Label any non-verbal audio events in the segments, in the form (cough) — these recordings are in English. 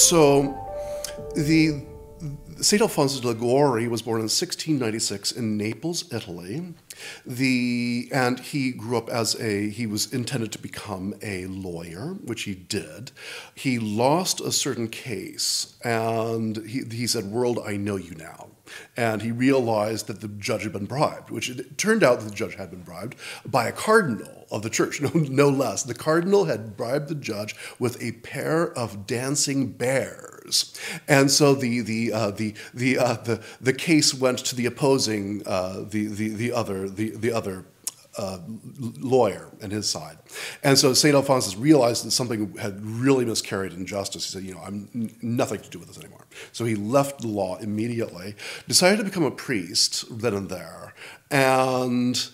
so the St. Alphonsus Liguori was born in 1696 in Naples, Italy. The, and he grew up as a, he was intended to become a lawyer, which he did. He lost a certain case, and he, he said, World, I know you now. And he realized that the judge had been bribed, which it turned out that the judge had been bribed by a cardinal of the church, (laughs) no, no less. The cardinal had bribed the judge with a pair of dancing bears. And so the, the, uh, the, the, uh, the, the case went to the opposing, uh, the, the, the other, the, the other uh, lawyer and his side. And so St. Alphonsus realized that something had really miscarried in justice. He said, you know, I'm nothing to do with this anymore. So he left the law immediately, decided to become a priest then and there, and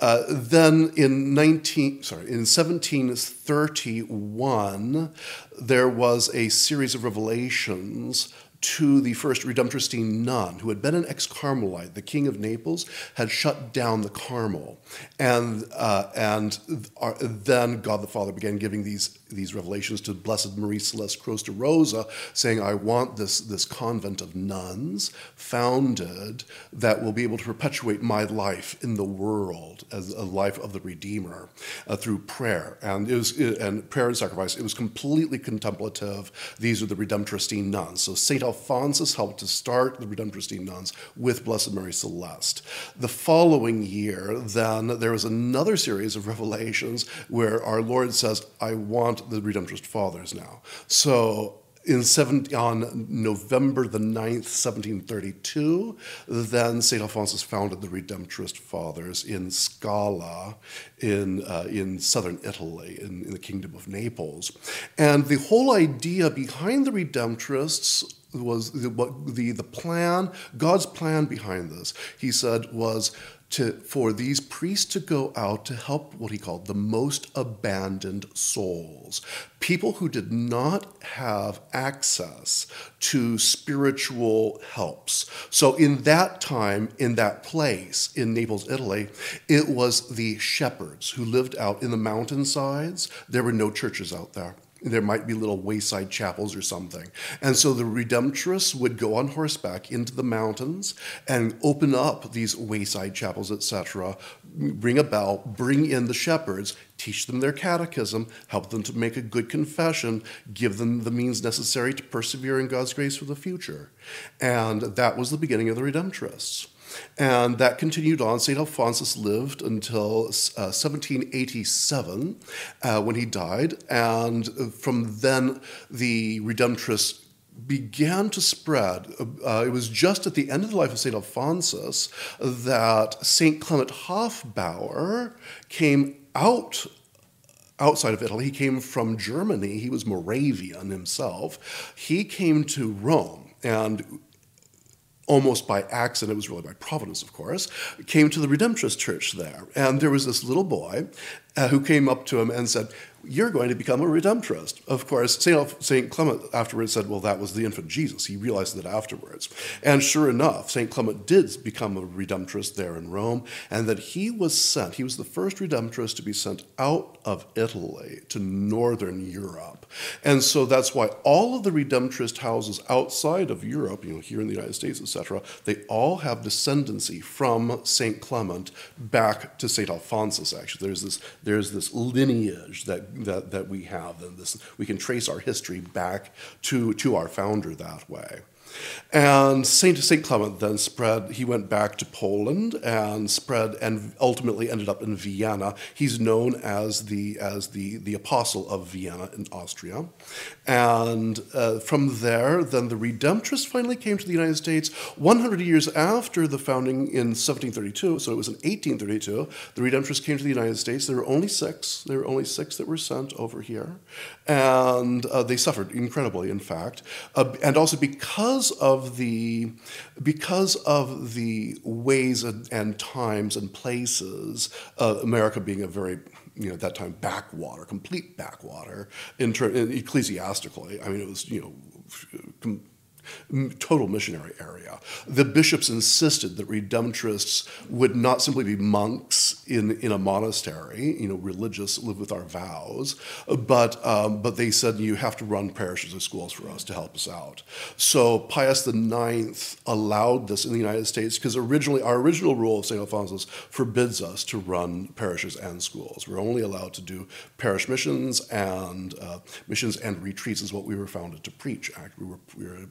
uh, then in 19 sorry in 1731 there was a series of revelations to the first Redemptoristine nun, who had been an ex Carmelite. The king of Naples had shut down the Carmel. And, uh, and uh, then God the Father began giving these, these revelations to Blessed Marie Celeste Crostarosa, saying, I want this, this convent of nuns founded that will be able to perpetuate my life in the world as a life of the Redeemer uh, through prayer. And, it was, and prayer and sacrifice. It was completely contemplative. These are the Redemptoristine nuns. So St. Alphonsus helped to start the Redemptoristine nuns with Blessed Mary Celeste. The following year, then, there was another series of revelations where our Lord says, I want the Redemptorist Fathers now. So in seven, on November the 9th, 1732, then St. Alphonsus founded the Redemptorist Fathers in Scala in, uh, in southern Italy, in, in the Kingdom of Naples. And the whole idea behind the Redemptorists was the, the, the plan, God's plan behind this, he said, was to, for these priests to go out to help what he called the most abandoned souls, people who did not have access to spiritual helps. So, in that time, in that place in Naples, Italy, it was the shepherds who lived out in the mountainsides. There were no churches out there there might be little wayside chapels or something. And so the Redemptorists would go on horseback into the mountains and open up these wayside chapels, etc., ring a bell, bring in the shepherds, teach them their catechism, help them to make a good confession, give them the means necessary to persevere in God's grace for the future. And that was the beginning of the Redemptorists. And that continued on. St. Alphonsus lived until uh, 1787 uh, when he died. And from then, the Redemptorists began to spread. Uh, it was just at the end of the life of St. Alphonsus that St. Clement Hofbauer came out outside of Italy. He came from Germany. He was Moravian himself. He came to Rome and almost by accident, it was really by providence, of course, came to the Redemptorist church there. And there was this little boy uh, who came up to him and said, you're going to become a redemptorist. Of course, St. Clement afterwards said, well, that was the infant Jesus. He realized that afterwards. And sure enough, St. Clement did become a redemptorist there in Rome, and that he was sent, he was the first redemptorist to be sent out of Italy to northern Europe. And so that's why all of the redemptorist houses outside of Europe, you know, here in the United States, etc., they all have descendancy from St. Clement back to St. Alphonsus, actually. There's this, there's this lineage that that, that we have. And this, we can trace our history back to, to our founder that way. And Saint Saint Clement then spread. He went back to Poland and spread, and ultimately ended up in Vienna. He's known as the as the the apostle of Vienna in Austria. And uh, from there, then the Redemptorists finally came to the United States 100 years after the founding in 1732. So it was in 1832 the Redemptorists came to the United States. There were only six. There were only six that were sent over here, and uh, they suffered incredibly, in fact, uh, and also because of the because of the ways and, and times and places, uh, America being a very you know at that time backwater, complete backwater in ter- ecclesiastically. I mean, it was you know. Com- total missionary area. The bishops insisted that redemptorists would not simply be monks in, in a monastery, you know, religious, live with our vows, but, um, but they said you have to run parishes or schools for us to help us out. So Pius IX allowed this in the United States because originally, our original rule of St. Alphonsus forbids us to run parishes and schools. We're only allowed to do parish missions and uh, missions and retreats is what we were founded to preach. We, were, we, were,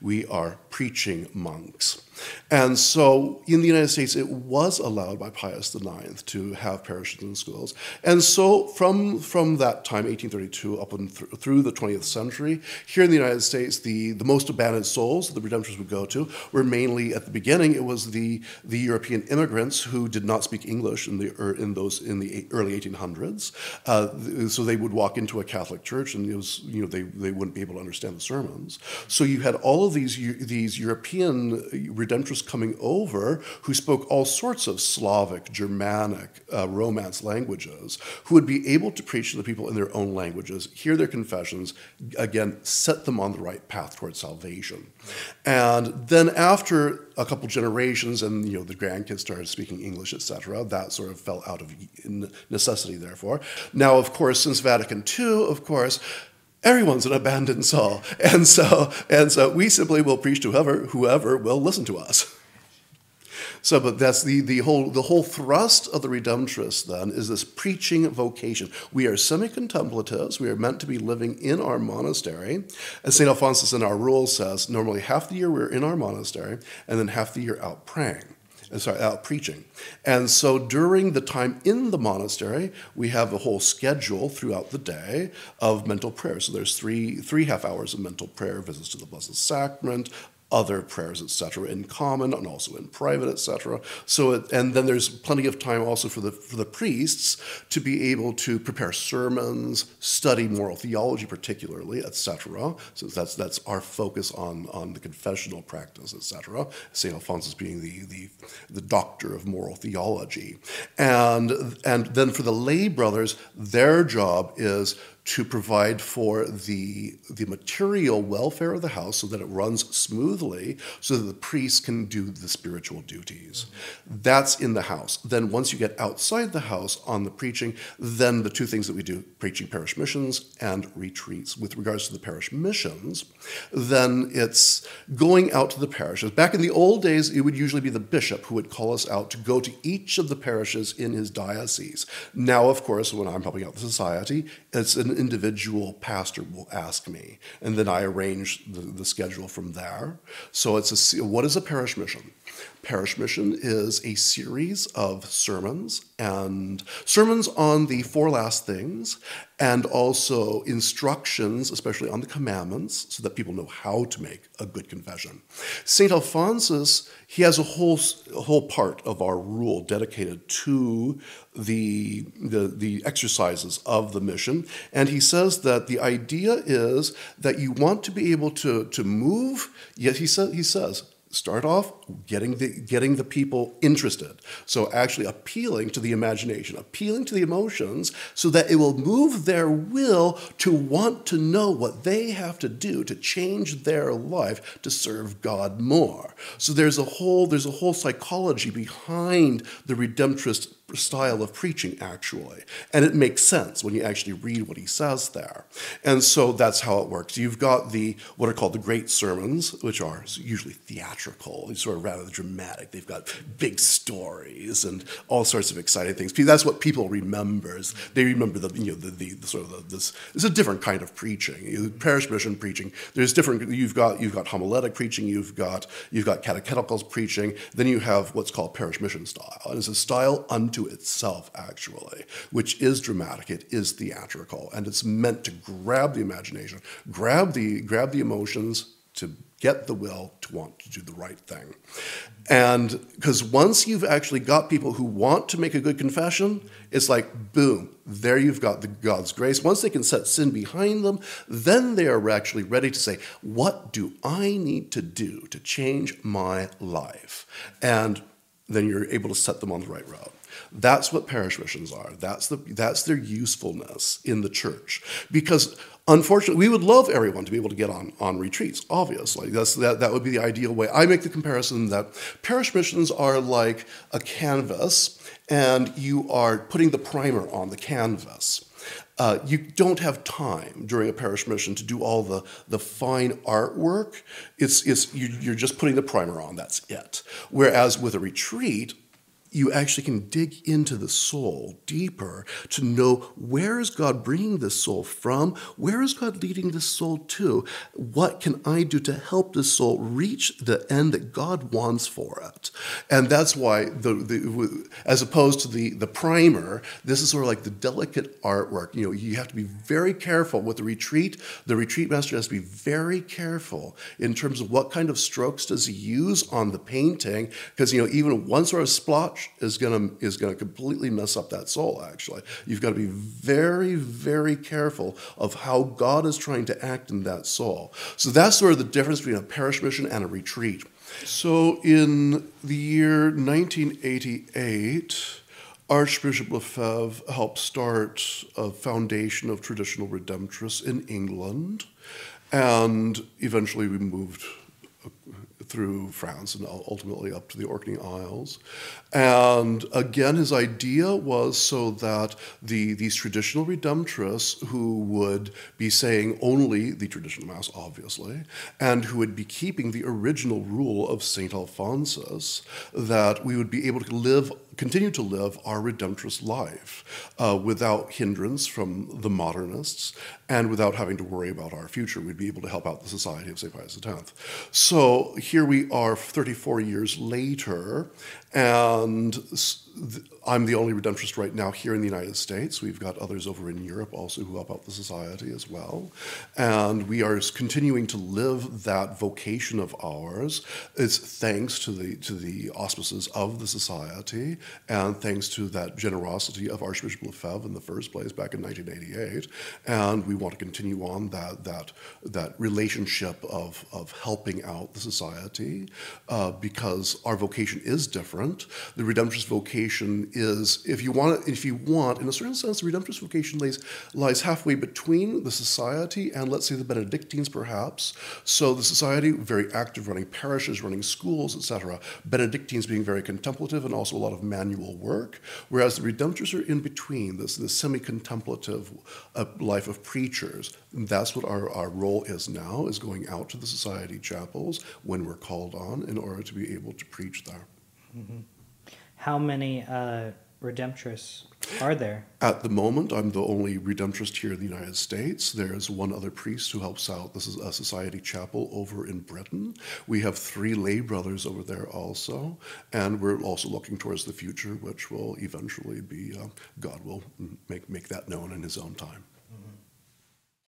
we are preaching monks. And so in the United States, it was allowed by Pius IX to have parishes and schools. And so from, from that time, 1832, up and th- through the 20th century, here in the United States, the, the most abandoned souls that the Redemptorists would go to were mainly, at the beginning, it was the, the European immigrants who did not speak English in the, er, in those, in the early 1800s. Uh, so they would walk into a Catholic church and it was, you know, they, they wouldn't be able to understand the sermons. So you had all of these, these European Redemptorists coming over who spoke all sorts of Slavic, Germanic, uh, Romance languages, who would be able to preach to the people in their own languages, hear their confessions, again, set them on the right path towards salvation. And then after a couple generations and you know the grandkids started speaking English, etc., that sort of fell out of necessity, therefore. Now, of course, since Vatican II, of course, everyone's an abandoned soul. And so, and so we simply will preach to whoever, whoever will listen to us. So, but that's the, the whole the whole thrust of the Redemptorists then is this preaching vocation. We are semi-contemplatives. We are meant to be living in our monastery. As St. Alphonsus in our rule says, normally half the year we're in our monastery, and then half the year out praying sorry, preaching. And so during the time in the monastery, we have a whole schedule throughout the day of mental prayer. So there's three three half hours of mental prayer, visits to the Blessed Sacrament, other prayers, etc., in common and also in private, etc. So, it, and then there's plenty of time also for the for the priests to be able to prepare sermons, study moral theology, particularly, etc. So that's that's our focus on on the confessional practice, etc. Saint Alphonsus being the the the doctor of moral theology, and and then for the lay brothers, their job is to provide for the, the material welfare of the house so that it runs smoothly so that the priests can do the spiritual duties. That's in the house. Then once you get outside the house on the preaching, then the two things that we do, preaching parish missions and retreats. With regards to the parish missions, then it's going out to the parishes. Back in the old days, it would usually be the bishop who would call us out to go to each of the parishes in his diocese. Now, of course, when I'm helping out the society, it's an individual pastor will ask me, and then I arrange the, the schedule from there. So it's a what is a parish mission? Parish Mission is a series of sermons and sermons on the four last things and also instructions, especially on the commandments, so that people know how to make a good confession. St. Alphonsus, he has a whole, a whole part of our rule dedicated to the, the, the exercises of the mission. And he says that the idea is that you want to be able to, to move, yet he, sa- he says, start off getting the getting the people interested. So actually appealing to the imagination appealing to the emotions so that it will move their will to want to know what they have to do to change their life to serve god more. So there's a whole there's a whole psychology behind the redemptorist style of preaching, actually. And it makes sense when you actually read what he says there. And so that's how it works. You've got the what are called the great sermons, which are usually theatrical, sort of rather dramatic. They've got big stories and all sorts of exciting things. That's what people remembers. They remember the you know the, the, the sort of the, this. It's a different kind of preaching. Parish mission preaching. There's different. You've got you've got homiletic preaching. You've got you've got catechetical preaching. Then you have what's called parish mission style, and it's a style unto itself, actually, which is dramatic, it is theatrical, and it's meant to grab the imagination, grab the, grab the emotions, to get the will to want to do the right thing. And because once you've actually got people who want to make a good confession, it's like, boom, there you've got the God's grace. Once they can set sin behind them, then they are actually ready to say, what do I need to do to change my life? And then you're able to set them on the right route. That's what parish missions are. That's, the, that's their usefulness in the church. Because unfortunately, we would love everyone to be able to get on, on retreats, obviously. That's, that, that would be the ideal way. I make the comparison that parish missions are like a canvas, and you are putting the primer on the canvas. Uh, you don't have time during a parish mission to do all the, the fine artwork. It's, it's, you, you're just putting the primer on, that's it. Whereas with a retreat, you actually can dig into the soul deeper to know where is God bringing this soul from? Where is God leading this soul to? What can I do to help this soul reach the end that God wants for it? And that's why, the, the as opposed to the, the primer, this is sort of like the delicate artwork. You know, you have to be very careful with the retreat. The retreat master has to be very careful in terms of what kind of strokes does he use on the painting, because you know, even one sort of splotch is going to is going to completely mess up that soul actually. You've got to be very very careful of how god is trying to act in that soul. So that's sort of the difference between a parish mission and a retreat. So in the year 1988 Archbishop Lefebvre helped start a foundation of traditional redemptorists in England, and eventually we moved through France and ultimately up to the Orkney Isles. And again, his idea was so that the, these traditional redemptorists who would be saying only the traditional Mass, obviously, and who would be keeping the original rule of St. Alphonsus, that we would be able to live continue to live our redemptorist life uh, without hindrance from the modernists and without having to worry about our future. We'd be able to help out the Society of St. Pius X. So here we are 34 years later, and I'm the only redemptorist right now here in the United States. We've got others over in Europe also who help out the society as well. And we are continuing to live that vocation of ours. It's thanks to the, to the auspices of the society and thanks to that generosity of Archbishop Lefebvre in the first place back in 1988. And we want to continue on that, that, that relationship of, of helping out the society uh, because our vocation is different. The Redemptorist vocation is, if you want, if you want, in a certain sense, the Redemptorist vocation lays, lies halfway between the society and, let's say, the Benedictines, perhaps. So the society, very active, running parishes, running schools, etc. Benedictines being very contemplative and also a lot of manual work, whereas the Redemptorists are in between, this, this semi-contemplative uh, life of preachers. And that's what our, our role is now, is going out to the society chapels when we're called on in order to be able to preach there. Mm-hmm. How many uh, redemptorists are there? At the moment, I'm the only redemptorist here in the United States. There's one other priest who helps out. This is a society chapel over in Britain. We have three lay brothers over there also, and we're also looking towards the future, which will eventually be, uh, God will make, make that known in His own time.